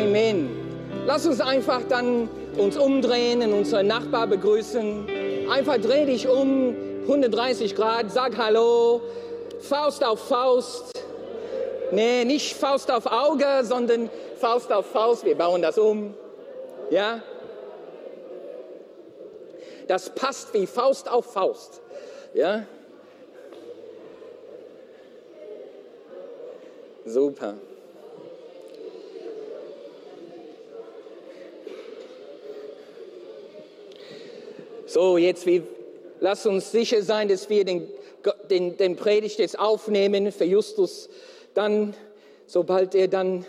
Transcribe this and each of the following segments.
Amen. Lass uns einfach dann uns umdrehen und unseren Nachbar begrüßen. Einfach dreh dich um, 130 Grad, sag Hallo, Faust auf Faust. Nee, nicht Faust auf Auge, sondern Faust auf Faust. Wir bauen das um. Ja? Das passt wie Faust auf Faust. Ja? Super. So, jetzt wie, lass uns sicher sein, dass wir den, den, den Predigt jetzt aufnehmen für Justus. Dann, sobald er dann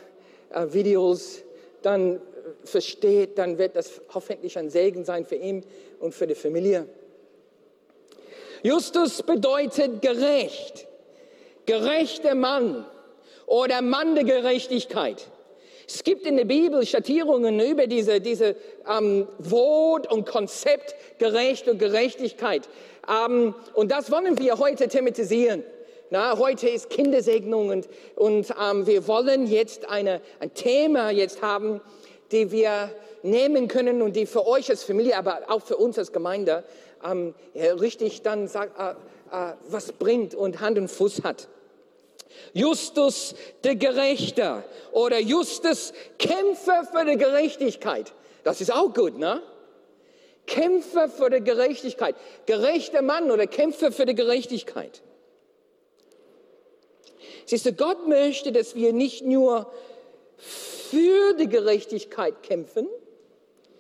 äh, Videos dann versteht, dann wird das hoffentlich ein Segen sein für ihn und für die Familie. Justus bedeutet gerecht, gerechter Mann oder Mann der Gerechtigkeit. Es gibt in der Bibel Schattierungen über diese, diese ähm, Wort und Konzept Gerecht und Gerechtigkeit. Ähm, und das wollen wir heute thematisieren. Na, heute ist Kindersegnung und, und ähm, wir wollen jetzt eine, ein Thema jetzt haben, die wir nehmen können und die für euch als Familie, aber auch für uns als Gemeinde ähm, richtig dann sagt, äh, äh, was bringt und Hand und Fuß hat. Justus der Gerechte oder Justus Kämpfer für die Gerechtigkeit. Das ist auch gut, ne? Kämpfer für die Gerechtigkeit. Gerechter Mann oder Kämpfer für die Gerechtigkeit. Siehst du, Gott möchte, dass wir nicht nur für die Gerechtigkeit kämpfen,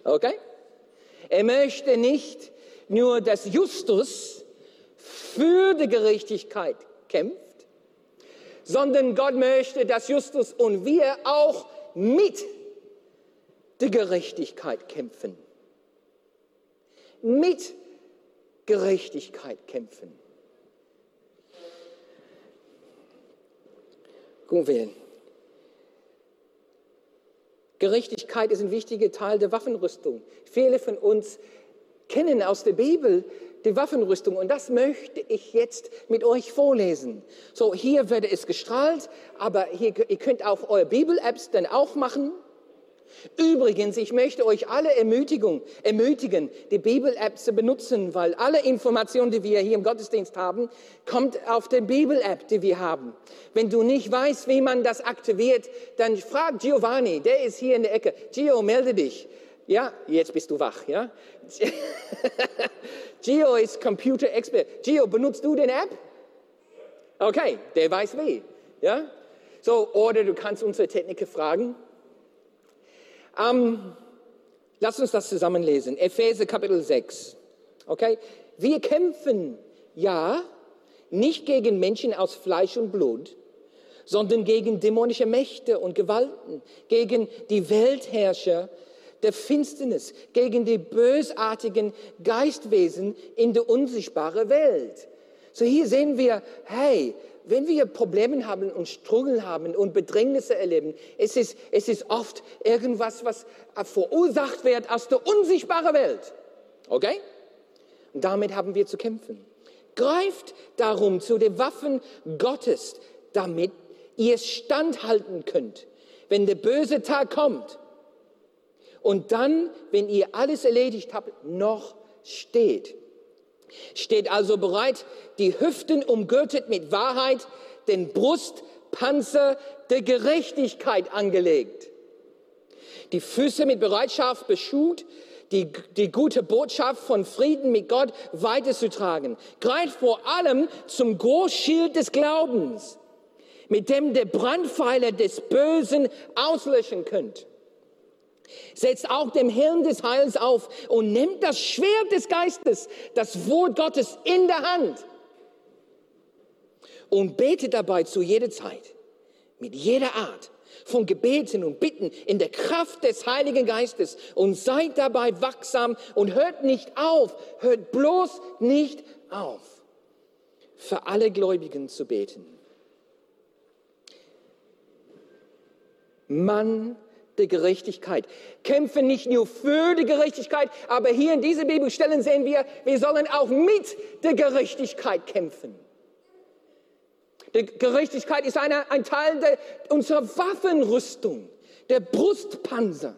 okay? Er möchte nicht nur, dass Justus für die Gerechtigkeit kämpft, sondern Gott möchte, dass Justus und wir auch mit der Gerechtigkeit kämpfen. Mit Gerechtigkeit kämpfen. Gucken wir. Gerechtigkeit ist ein wichtiger Teil der Waffenrüstung. Viele von uns kennen aus der Bibel die Waffenrüstung und das möchte ich jetzt mit euch vorlesen. So, hier werde es gestrahlt, aber hier, ihr könnt auch eure Bibel-Apps dann auch machen. Übrigens, ich möchte euch alle Ermutigung, ermutigen, die Bibel-App zu benutzen, weil alle Informationen, die wir hier im Gottesdienst haben, kommt auf der Bibel-App, die wir haben. Wenn du nicht weißt, wie man das aktiviert, dann frag Giovanni, der ist hier in der Ecke. Gio, melde dich. Ja, jetzt bist du wach, ja? Gio ist Computer-Expert. Gio, benutzt du den App? Okay, der weiß wie, ja? So, oder du kannst unsere Techniker fragen. Ähm, lass uns das zusammenlesen. Epheser Kapitel 6. Okay? Wir kämpfen, ja, nicht gegen Menschen aus Fleisch und Blut, sondern gegen dämonische Mächte und Gewalten, gegen die Weltherrscher der Finsternis, gegen die bösartigen Geistwesen in der unsichtbaren Welt. So hier sehen wir, hey, wenn wir Probleme haben und Struggle haben und Bedrängnisse erleben, es ist, es ist oft irgendwas, was verursacht wird aus der unsichtbaren Welt. Okay? Und damit haben wir zu kämpfen. Greift darum zu den Waffen Gottes, damit ihr standhalten könnt, wenn der böse Tag kommt und dann, wenn ihr alles erledigt habt, noch steht. Steht also bereit, die Hüften umgürtet mit Wahrheit, den Brustpanzer der Gerechtigkeit angelegt. Die Füße mit Bereitschaft beschut, die, die gute Botschaft von Frieden mit Gott weiterzutragen. Greift vor allem zum Großschild des Glaubens, mit dem der Brandpfeiler des Bösen auslöschen könnt. Setzt auch dem Helm des Heils auf und nimmt das Schwert des Geistes, das Wort Gottes in der Hand und betet dabei zu jeder Zeit, mit jeder Art von Gebeten und Bitten in der Kraft des Heiligen Geistes und seid dabei wachsam und hört nicht auf, hört bloß nicht auf, für alle Gläubigen zu beten. Mann der Gerechtigkeit. Kämpfen nicht nur für die Gerechtigkeit, aber hier in dieser Bibelstellen sehen wir, wir sollen auch mit der Gerechtigkeit kämpfen. Die Gerechtigkeit ist eine, ein Teil der, unserer Waffenrüstung. der Brustpanzer.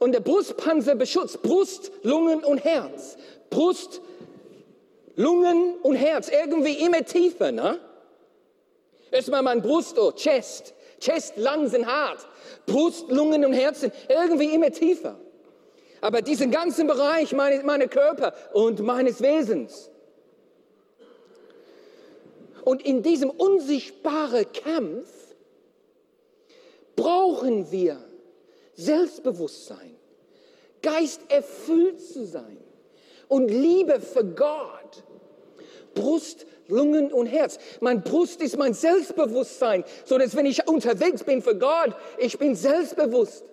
Und der Brustpanzer beschützt Brust, Lungen und Herz. Brust, Lungen und Herz, irgendwie immer tiefer, ne? Erstmal mein Brust, oh, Chest. Chest, Lungs und hart. Brust, Lungen und Herzen, irgendwie immer tiefer. Aber diesen ganzen Bereich meines meine Körper und meines Wesens. Und in diesem unsichtbaren Kampf brauchen wir Selbstbewusstsein, Geist erfüllt zu sein und Liebe für Gott. Brust, Lungen und Herz. Mein Brust ist mein Selbstbewusstsein, so dass wenn ich unterwegs bin für Gott, ich bin selbstbewusst.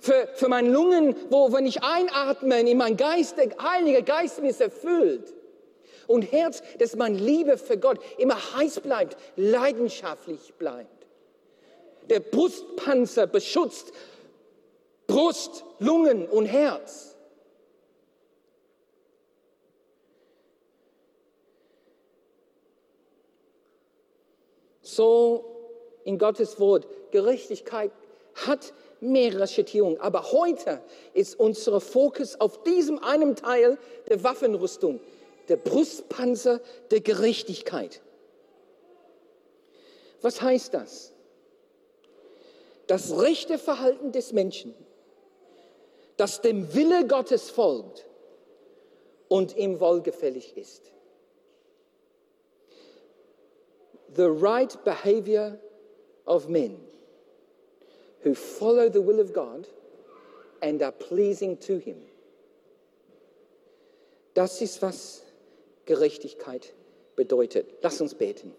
Für, für meine Lungen, wo wenn ich einatme, in mein Geist, der Heilige Geist mich erfüllt. Und Herz, dass meine Liebe für Gott immer heiß bleibt, leidenschaftlich bleibt. Der Brustpanzer beschützt Brust, Lungen und Herz. So in Gottes Wort, Gerechtigkeit hat mehrere Schattierungen. Aber heute ist unser Fokus auf diesem einen Teil der Waffenrüstung, der Brustpanzer der Gerechtigkeit. Was heißt das? Das rechte Verhalten des Menschen, das dem Wille Gottes folgt und ihm wohlgefällig ist. The right behavior of men who follow the will of God and are pleasing to Him. Das ist, was Gerechtigkeit bedeutet. Lass uns beten.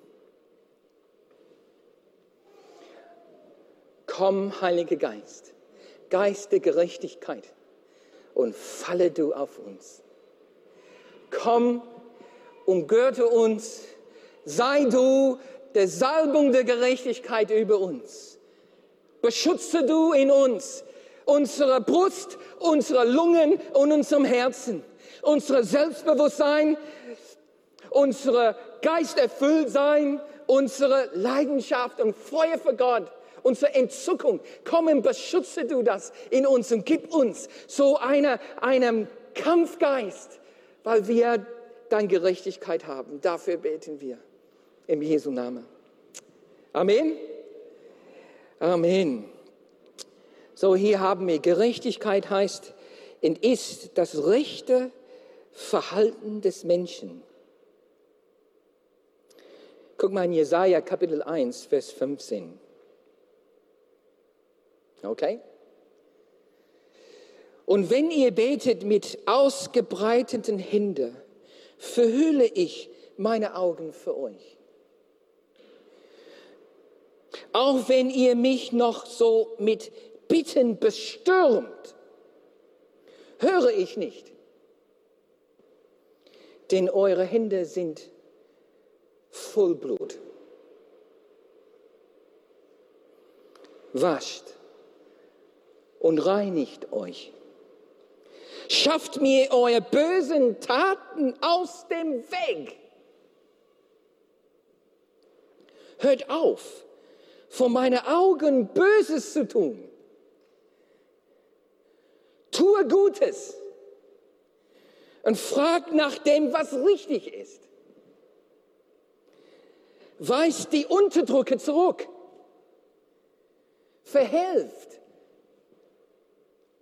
Komm, Heiliger Geist, Geist der Gerechtigkeit, und falle du auf uns. Komm, umgürte uns sei du der Salbung der Gerechtigkeit über uns. Beschütze du in uns unsere Brust, unsere Lungen und unserem Herzen, unser Selbstbewusstsein, unsere Geisterfülltsein, unsere Leidenschaft und Feuer für Gott, unsere Entzückung. Komm und beschütze du das in uns und gib uns so eine, einen Kampfgeist, weil wir deine Gerechtigkeit haben. Dafür beten wir im Jesu Namen. Amen. Amen. So, hier haben wir Gerechtigkeit heißt und ist das rechte Verhalten des Menschen. Guck mal in Jesaja Kapitel 1, Vers 15. Okay? Und wenn ihr betet mit ausgebreiteten Händen, verhülle ich meine Augen für euch. Auch wenn ihr mich noch so mit Bitten bestürmt, höre ich nicht. Denn eure Hände sind voll Blut. Wascht und reinigt euch. Schafft mir eure bösen Taten aus dem Weg. Hört auf, vor meinen Augen Böses zu tun. Tue Gutes und frag nach dem, was richtig ist. Weist die Unterdrücke zurück. Verhelft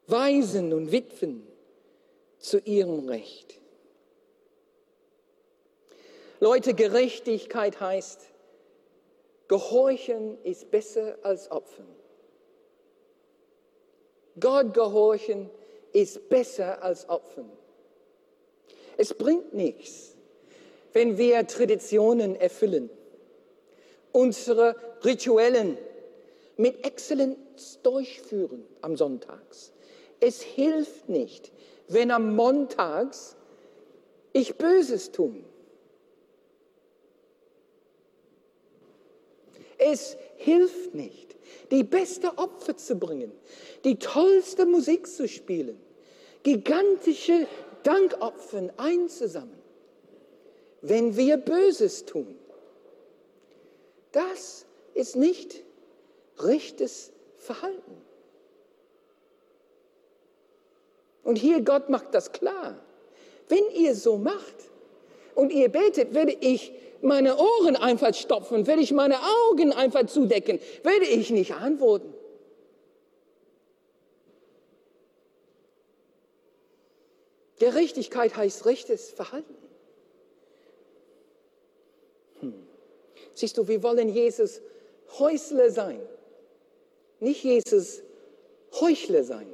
Waisen und Witwen zu ihrem Recht. Leute, Gerechtigkeit heißt, Gehorchen ist besser als Opfern. Gott gehorchen ist besser als Opfern. Es bringt nichts, wenn wir Traditionen erfüllen, unsere Rituellen mit Exzellenz durchführen am Sonntags. Es hilft nicht, wenn am Montags ich Böses tun. Es hilft nicht, die beste Opfer zu bringen, die tollste Musik zu spielen, gigantische Dankopfer einzusammeln, wenn wir Böses tun. Das ist nicht rechtes Verhalten. Und hier Gott macht das klar. Wenn ihr so macht und ihr betet, werde ich meine Ohren einfach stopfen, werde ich meine Augen einfach zudecken, werde ich nicht antworten. Gerechtigkeit heißt rechtes Verhalten. Hm. Siehst du, wir wollen Jesus Häusler sein, nicht Jesus Heuchler sein.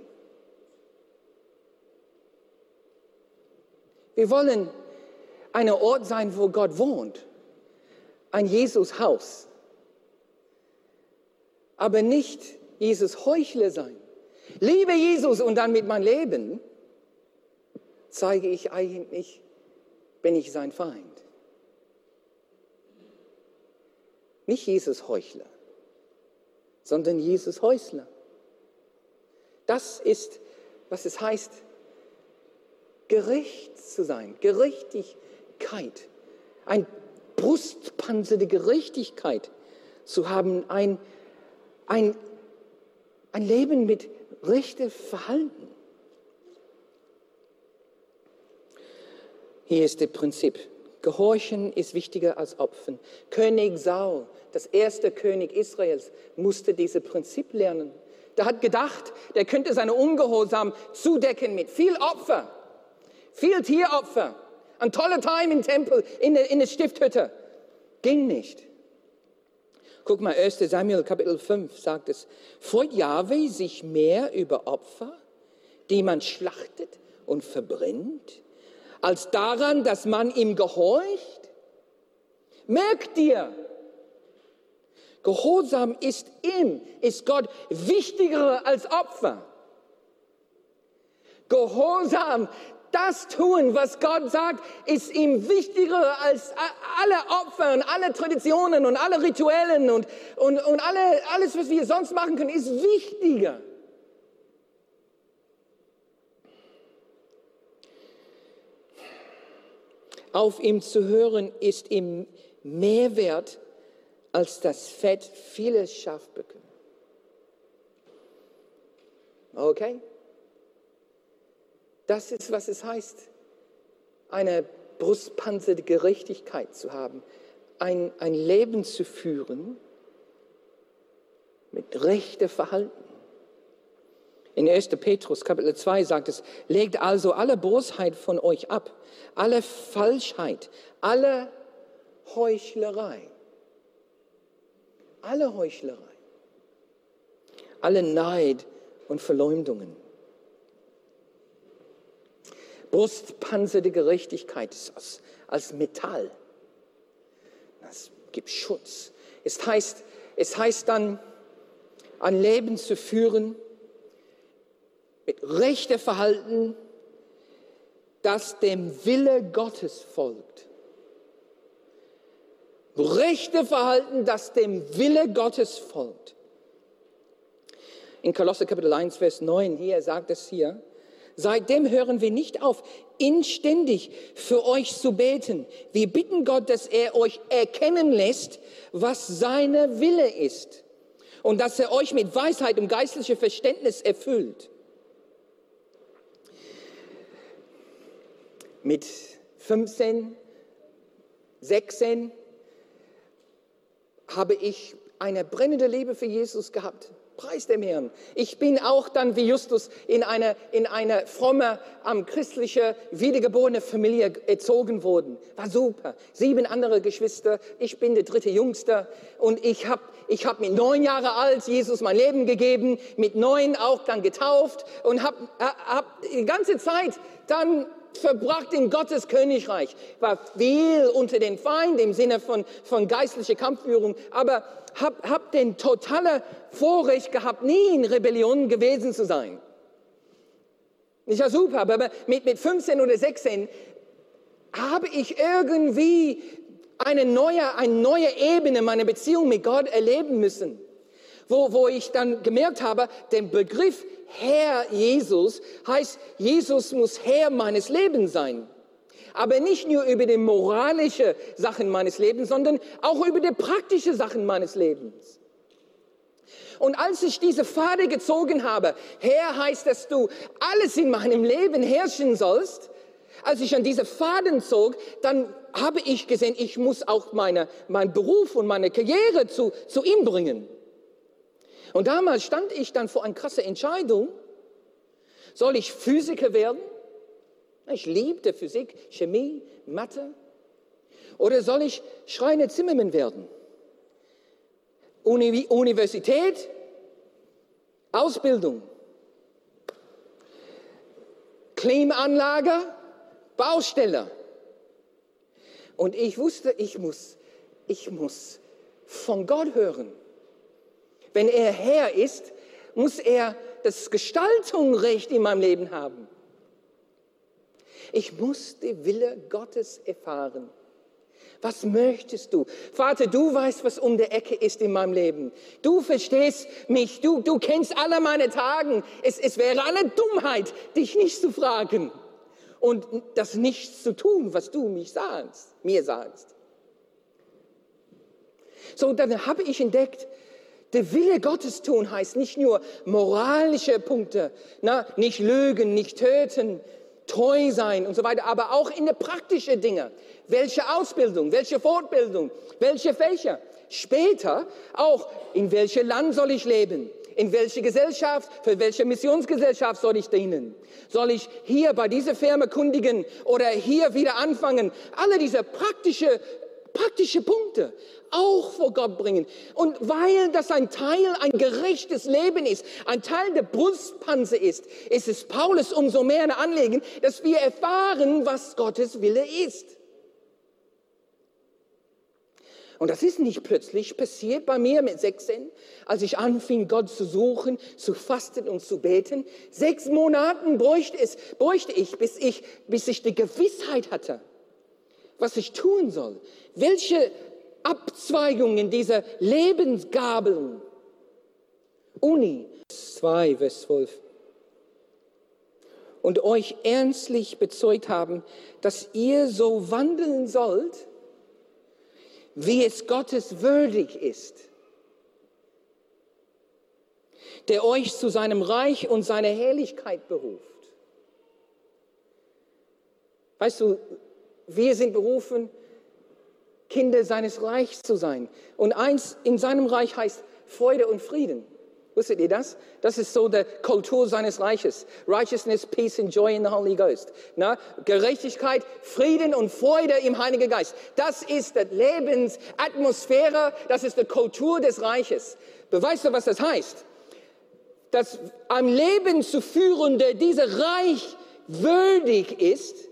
Wir wollen ein Ort sein, wo Gott wohnt, ein Jesus-Haus, aber nicht Jesus Heuchler sein. Liebe Jesus und dann mit meinem Leben zeige ich eigentlich, bin ich sein Feind. Nicht Jesus Heuchler, sondern Jesus Häusler. Das ist, was es heißt, gerecht zu sein, Gerechtigkeit, ein Brustpanzer der Gerechtigkeit zu haben, ein, ein, ein Leben mit rechtem Verhalten. Hier ist das Prinzip. Gehorchen ist wichtiger als Opfern. König Saul, das erste König Israels, musste dieses Prinzip lernen. Der hat gedacht, der könnte seine Ungehorsam zudecken mit viel Opfer, viel Tieropfer, ein toller Time im Tempel, in der, in der Stifthütte. Ging nicht. Guck mal, 1 Samuel Kapitel 5 sagt es, freut Jahwe sich mehr über Opfer, die man schlachtet und verbrennt, als daran, dass man ihm gehorcht? Merkt dir, Gehorsam ist ihm, ist Gott wichtiger als Opfer. Gehorsam, das tun, was Gott sagt, ist ihm wichtiger als alle Opfer und alle Traditionen und alle Rituellen und, und, und alle, alles, was wir sonst machen können, ist wichtiger. auf ihm zu hören, ist ihm mehr wert als das Fett vieler Schafböcke. Okay? Das ist, was es heißt, eine Brustpanzer der Gerechtigkeit zu haben, ein, ein Leben zu führen mit rechter Verhalten. In 1. Petrus Kapitel 2 sagt es, legt also alle Bosheit von euch ab, alle Falschheit, alle Heuchlerei, alle Heuchlerei, alle Neid und Verleumdungen. Brustpanzer der Gerechtigkeit ist als, als Metall. Das gibt Schutz. Es heißt, es heißt dann, ein Leben zu führen, mit rechter Verhalten, das dem Wille Gottes folgt. Rechte Verhalten, das dem Wille Gottes folgt. In Kolosser Kapitel 1, Vers 9, hier sagt es hier, seitdem hören wir nicht auf, inständig für euch zu beten. Wir bitten Gott, dass er euch erkennen lässt, was seine Wille ist und dass er euch mit Weisheit und geistlichem Verständnis erfüllt. mit 15, 16 habe ich eine brennende Liebe für Jesus gehabt. Preis dem Herrn. Ich bin auch dann wie Justus in eine, in eine fromme, ähm, christliche, wiedergeborene Familie erzogen worden. War super. Sieben andere Geschwister. Ich bin der dritte Jüngste. Und ich habe ich hab mit neun Jahren alt Jesus mein Leben gegeben. Mit neun auch dann getauft. Und habe äh, hab die ganze Zeit dann verbracht in Gottes Königreich, war viel unter den Feinden im Sinne von, von geistlicher Kampfführung, aber hab, hab den totale Vorrecht gehabt, nie in Rebellion gewesen zu sein. Nicht ja super, aber mit, mit 15 oder 16 habe ich irgendwie eine neue, eine neue Ebene meiner Beziehung mit Gott erleben müssen, wo, wo ich dann gemerkt habe, den Begriff Herr Jesus heißt, Jesus muss Herr meines Lebens sein. Aber nicht nur über die moralische Sachen meines Lebens, sondern auch über die praktischen Sachen meines Lebens. Und als ich diese Pfade gezogen habe, Herr heißt, dass du alles in meinem Leben herrschen sollst, als ich an diese Faden zog, dann habe ich gesehen, ich muss auch meine, meinen Beruf und meine Karriere zu, zu ihm bringen. Und damals stand ich dann vor einer krassen Entscheidung. Soll ich Physiker werden? Ich liebte Physik, Chemie, Mathe. Oder soll ich Schreiner Zimmermann werden? Uni Universität, Ausbildung, Klimaanlage, Baustelle. Und ich wusste, ich muss, ich muss von Gott hören. Wenn er Herr ist, muss er das Gestaltungsrecht in meinem Leben haben. Ich muss die Wille Gottes erfahren. Was möchtest du? Vater, du weißt, was um der Ecke ist in meinem Leben. Du verstehst mich. Du, du kennst alle meine Tagen. Es, es wäre eine Dummheit, dich nicht zu fragen und das nichts zu tun, was du mich sagst, mir sagst. So, dann habe ich entdeckt, der Wille Gottes tun heißt nicht nur moralische Punkte, na, nicht lügen, nicht töten, treu sein und so weiter, aber auch in der praktischen Dinge. Welche Ausbildung, welche Fortbildung, welche Fächer. Später auch, in welchem Land soll ich leben? In welche Gesellschaft, für welche Missionsgesellschaft soll ich dienen? Soll ich hier bei dieser Firma kundigen oder hier wieder anfangen? Alle diese praktische, praktische Punkte auch vor Gott bringen. Und weil das ein Teil, ein gerechtes Leben ist, ein Teil der Brustpanzer ist, ist es Paulus umso mehr ein Anliegen, dass wir erfahren, was Gottes Wille ist. Und das ist nicht plötzlich passiert bei mir mit 16, als ich anfing, Gott zu suchen, zu fasten und zu beten. Sechs Monaten bräuchte, es, bräuchte ich, bis ich, bis ich die Gewissheit hatte, was ich tun soll. Welche Abzweigungen dieser Lebensgabeln. Uni 2, Vers 12. Und euch ernstlich bezeugt haben, dass ihr so wandeln sollt, wie es Gottes würdig ist, der euch zu seinem Reich und seiner Herrlichkeit beruft. Weißt du, wir sind berufen, Kinder seines Reichs zu sein. Und eins in seinem Reich heißt Freude und Frieden. Wusstet ihr das? Das ist so die Kultur seines Reiches. Righteousness, Peace and Joy in the Holy Ghost. Na, Gerechtigkeit, Frieden und Freude im Heiligen Geist. Das ist die Lebensatmosphäre, das ist die Kultur des Reiches. Beweist du, was das heißt? Dass ein Leben zu führen, der dieser Reich würdig ist,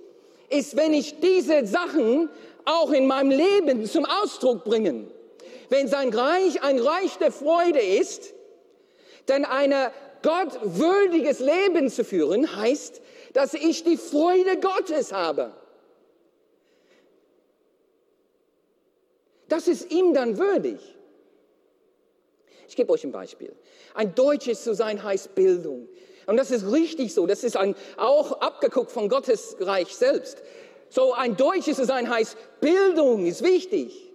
ist, wenn ich diese Sachen auch in meinem Leben zum Ausdruck bringen. Wenn sein Reich ein Reich der Freude ist, denn ein gottwürdiges Leben zu führen, heißt, dass ich die Freude Gottes habe. Das ist ihm dann würdig. Ich gebe euch ein Beispiel. Ein Deutsches zu sein heißt Bildung. Und das ist richtig so. Das ist ein, auch abgeguckt von Gottes Reich selbst. So ein Deutsches zu sein heißt Bildung ist wichtig.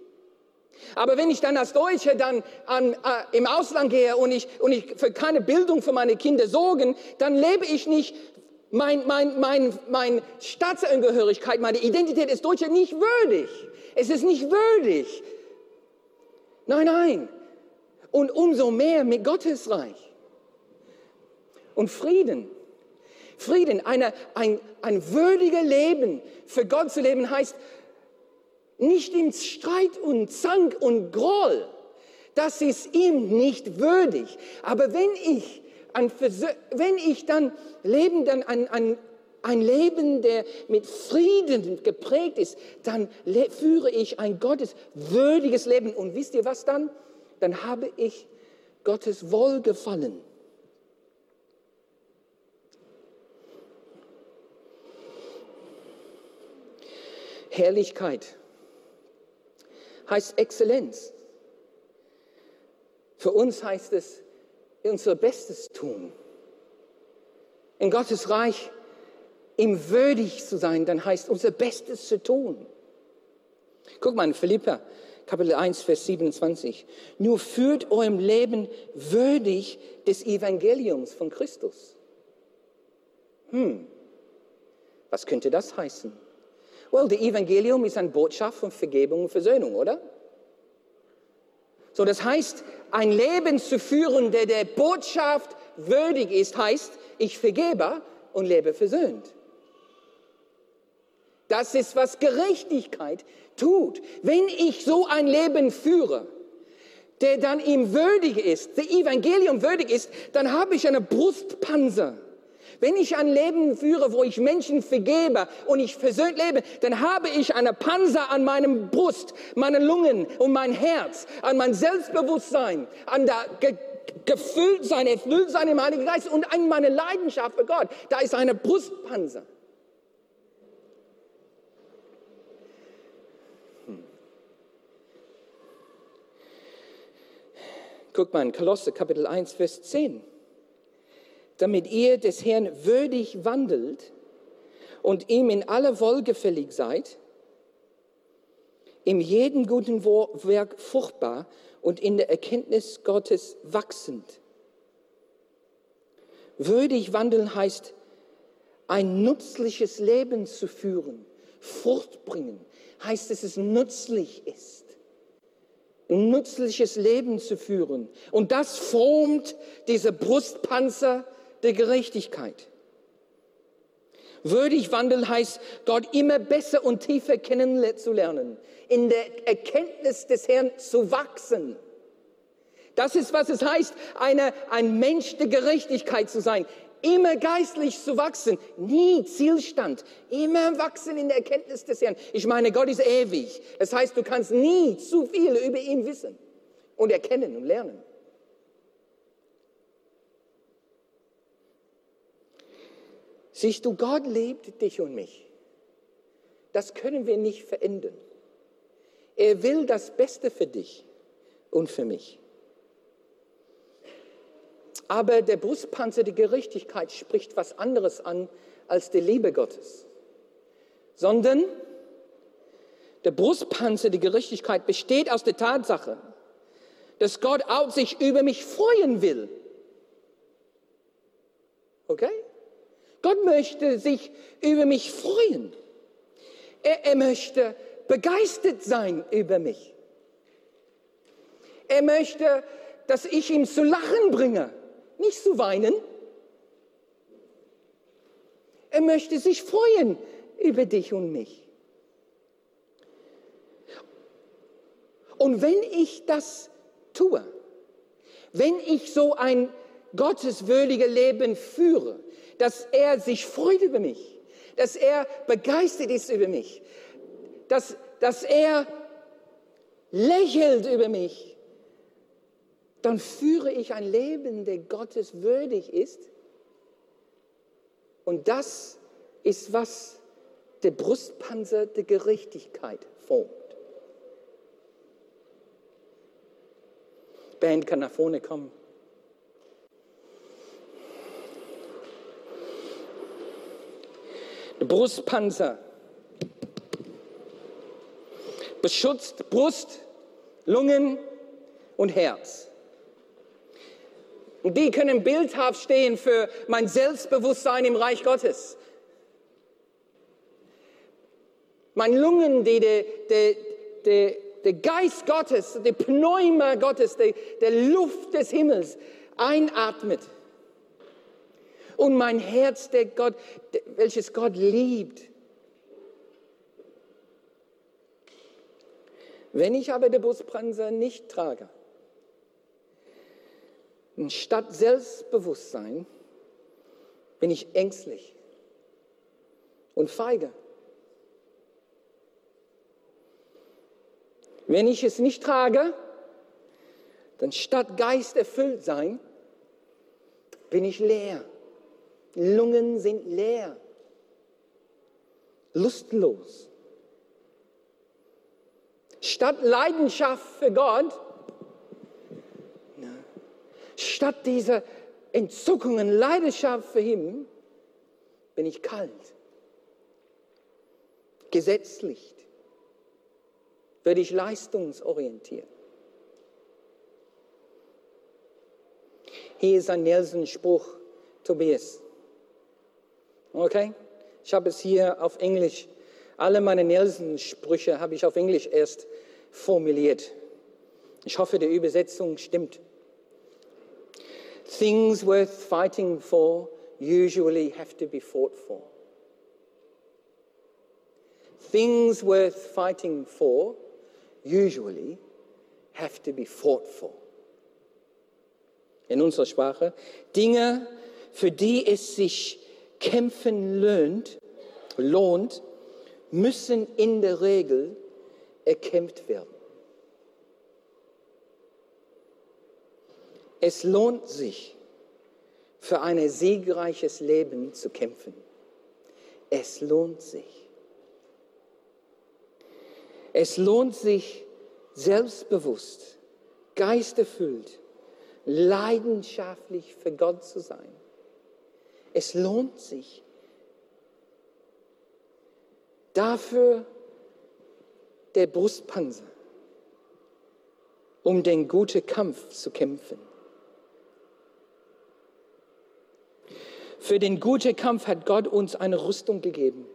Aber wenn ich dann als Deutsche dann an, äh, im Ausland gehe und ich, und ich für keine Bildung für meine Kinder sorgen, dann lebe ich nicht mein, mein, mein, mein Staatsangehörigkeit, meine Identität ist Deutsche nicht würdig. Es ist nicht würdig. Nein, nein. Und umso mehr mit Gottes Reich. Und Frieden. Frieden, eine, ein, ein würdiger Leben für Gott zu leben heißt, nicht in Streit und Zank und Groll. Das ist ihm nicht würdig. Aber wenn ich, ein, wenn ich dann leben, dann ein, ein, ein Leben, der mit Frieden geprägt ist, dann führe ich ein gotteswürdiges Leben. Und wisst ihr was dann? Dann habe ich Gottes Wohlgefallen. Herrlichkeit heißt Exzellenz. Für uns heißt es, unser Bestes tun. In Gottes Reich ihm würdig zu sein, dann heißt unser Bestes zu tun. Guck mal in Philippa, Kapitel 1, Vers 27. Nur führt eurem Leben würdig des Evangeliums von Christus. Hm, was könnte das heißen? Well, das Evangelium ist eine Botschaft von Vergebung und Versöhnung, oder? So, das heißt, ein Leben zu führen, der der Botschaft würdig ist, heißt, ich vergebe und lebe versöhnt. Das ist, was Gerechtigkeit tut. Wenn ich so ein Leben führe, der dann ihm würdig ist, der Evangelium würdig ist, dann habe ich eine Brustpanzer. Wenn ich ein Leben führe, wo ich Menschen vergebe und ich versöhnt lebe, dann habe ich eine Panzer an meinem Brust, meine Lungen und mein Herz, an mein Selbstbewusstsein, an der Ge gefüllt sein im Heiligen Geist und an meine Leidenschaft für Gott. Da ist eine Brustpanzer. Hm. Guck mal in Kolosse Kapitel 1, Vers 10 damit ihr des Herrn würdig wandelt und ihm in aller Wohlgefällig seid, in jedem guten Werk fruchtbar und in der Erkenntnis Gottes wachsend. Würdig wandeln heißt, ein nützliches Leben zu führen, Frucht bringen, heißt, dass es nützlich ist. Ein nützliches Leben zu führen. Und das formt diese Brustpanzer der Gerechtigkeit. Würdig wandeln heißt, Gott immer besser und tiefer kennenzulernen, in der Erkenntnis des Herrn zu wachsen. Das ist, was es heißt, eine, ein Mensch der Gerechtigkeit zu sein. Immer geistlich zu wachsen, nie Zielstand, immer wachsen in der Erkenntnis des Herrn. Ich meine, Gott ist ewig. Das heißt, du kannst nie zu viel über ihn wissen und erkennen und lernen. Siehst du, Gott liebt dich und mich. Das können wir nicht verändern. Er will das Beste für dich und für mich. Aber der Brustpanzer der Gerechtigkeit spricht was anderes an als die Liebe Gottes, sondern der Brustpanzer der Gerechtigkeit besteht aus der Tatsache, dass Gott auch sich über mich freuen will. Okay? Gott möchte sich über mich freuen. Er, er möchte begeistert sein über mich. Er möchte, dass ich ihm zu lachen bringe, nicht zu weinen. Er möchte sich freuen über dich und mich. Und wenn ich das tue, wenn ich so ein gotteswürdiges Leben führe, dass er sich freut über mich, dass er begeistert ist über mich, dass, dass er lächelt über mich, dann führe ich ein Leben, der Gottes würdig ist. Und das ist, was der Brustpanzer der Gerechtigkeit formt. Band kann nach vorne kommen. Brustpanzer. Beschützt Brust, Lungen und Herz. Und die können bildhaft stehen für mein Selbstbewusstsein im Reich Gottes. Meine Lungen, die der, der, der, der Geist Gottes, der Pneuma Gottes, der Luft des Himmels einatmet und mein Herz, der Gott, welches Gott liebt. Wenn ich aber den Brustpanzer nicht trage, statt Selbstbewusstsein bin ich ängstlich und feige. Wenn ich es nicht trage, dann statt Geist erfüllt sein, bin ich leer. Lungen sind leer, lustlos. Statt Leidenschaft für Gott, statt dieser Entzückungen, Leidenschaft für ihn, bin ich kalt, gesetzlich? Werde ich leistungsorientiert? Hier ist ein Nelson-Spruch, Tobias. Okay? Ich habe es hier auf Englisch. Alle meine Nelson-Sprüche habe ich auf Englisch erst formuliert. Ich hoffe, die Übersetzung stimmt. Things worth fighting for usually have to be fought for. Things worth fighting for usually have to be fought for. In unserer Sprache. Dinge, für die es sich kämpfen lohnt, lohnt müssen in der Regel erkämpft werden. Es lohnt sich, für ein siegreiches Leben zu kämpfen. Es lohnt sich. Es lohnt sich, selbstbewusst, geisterfüllt, leidenschaftlich für Gott zu sein. Es lohnt sich. Dafür der Brustpanzer, um den guten Kampf zu kämpfen. Für den guten Kampf hat Gott uns eine Rüstung gegeben.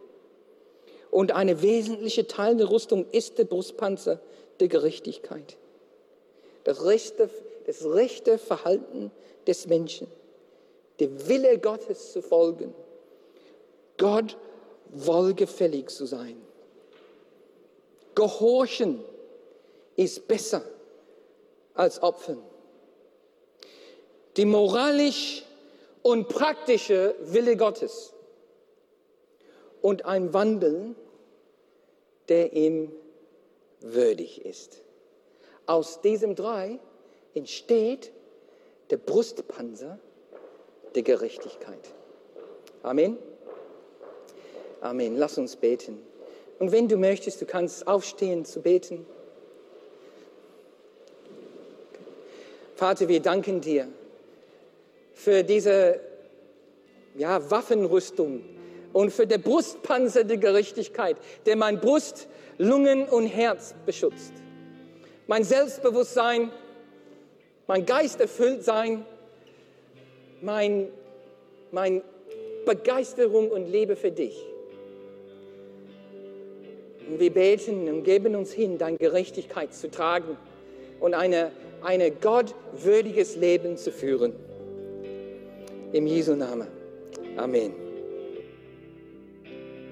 Und eine wesentliche Teil der Rüstung ist der Brustpanzer der Gerechtigkeit. Das rechte, das rechte Verhalten des Menschen, der Wille Gottes zu folgen, Gott wohlgefällig zu sein. Gehorchen ist besser als Opfern. Die moralisch und praktische Wille Gottes und ein Wandeln, der ihm würdig ist. Aus diesem drei entsteht der Brustpanzer der Gerechtigkeit. Amen. Amen. Lass uns beten. Und wenn du möchtest, du kannst aufstehen zu beten. Vater, wir danken dir für diese ja, Waffenrüstung und für den Brustpanzer der Gerechtigkeit, der mein Brust, Lungen und Herz beschützt. Mein Selbstbewusstsein, mein Geist erfüllt sein, mein, mein Begeisterung und Liebe für dich. Und wir beten und geben uns hin, deine Gerechtigkeit zu tragen und ein eine gottwürdiges Leben zu führen. Im Jesu Namen. Amen.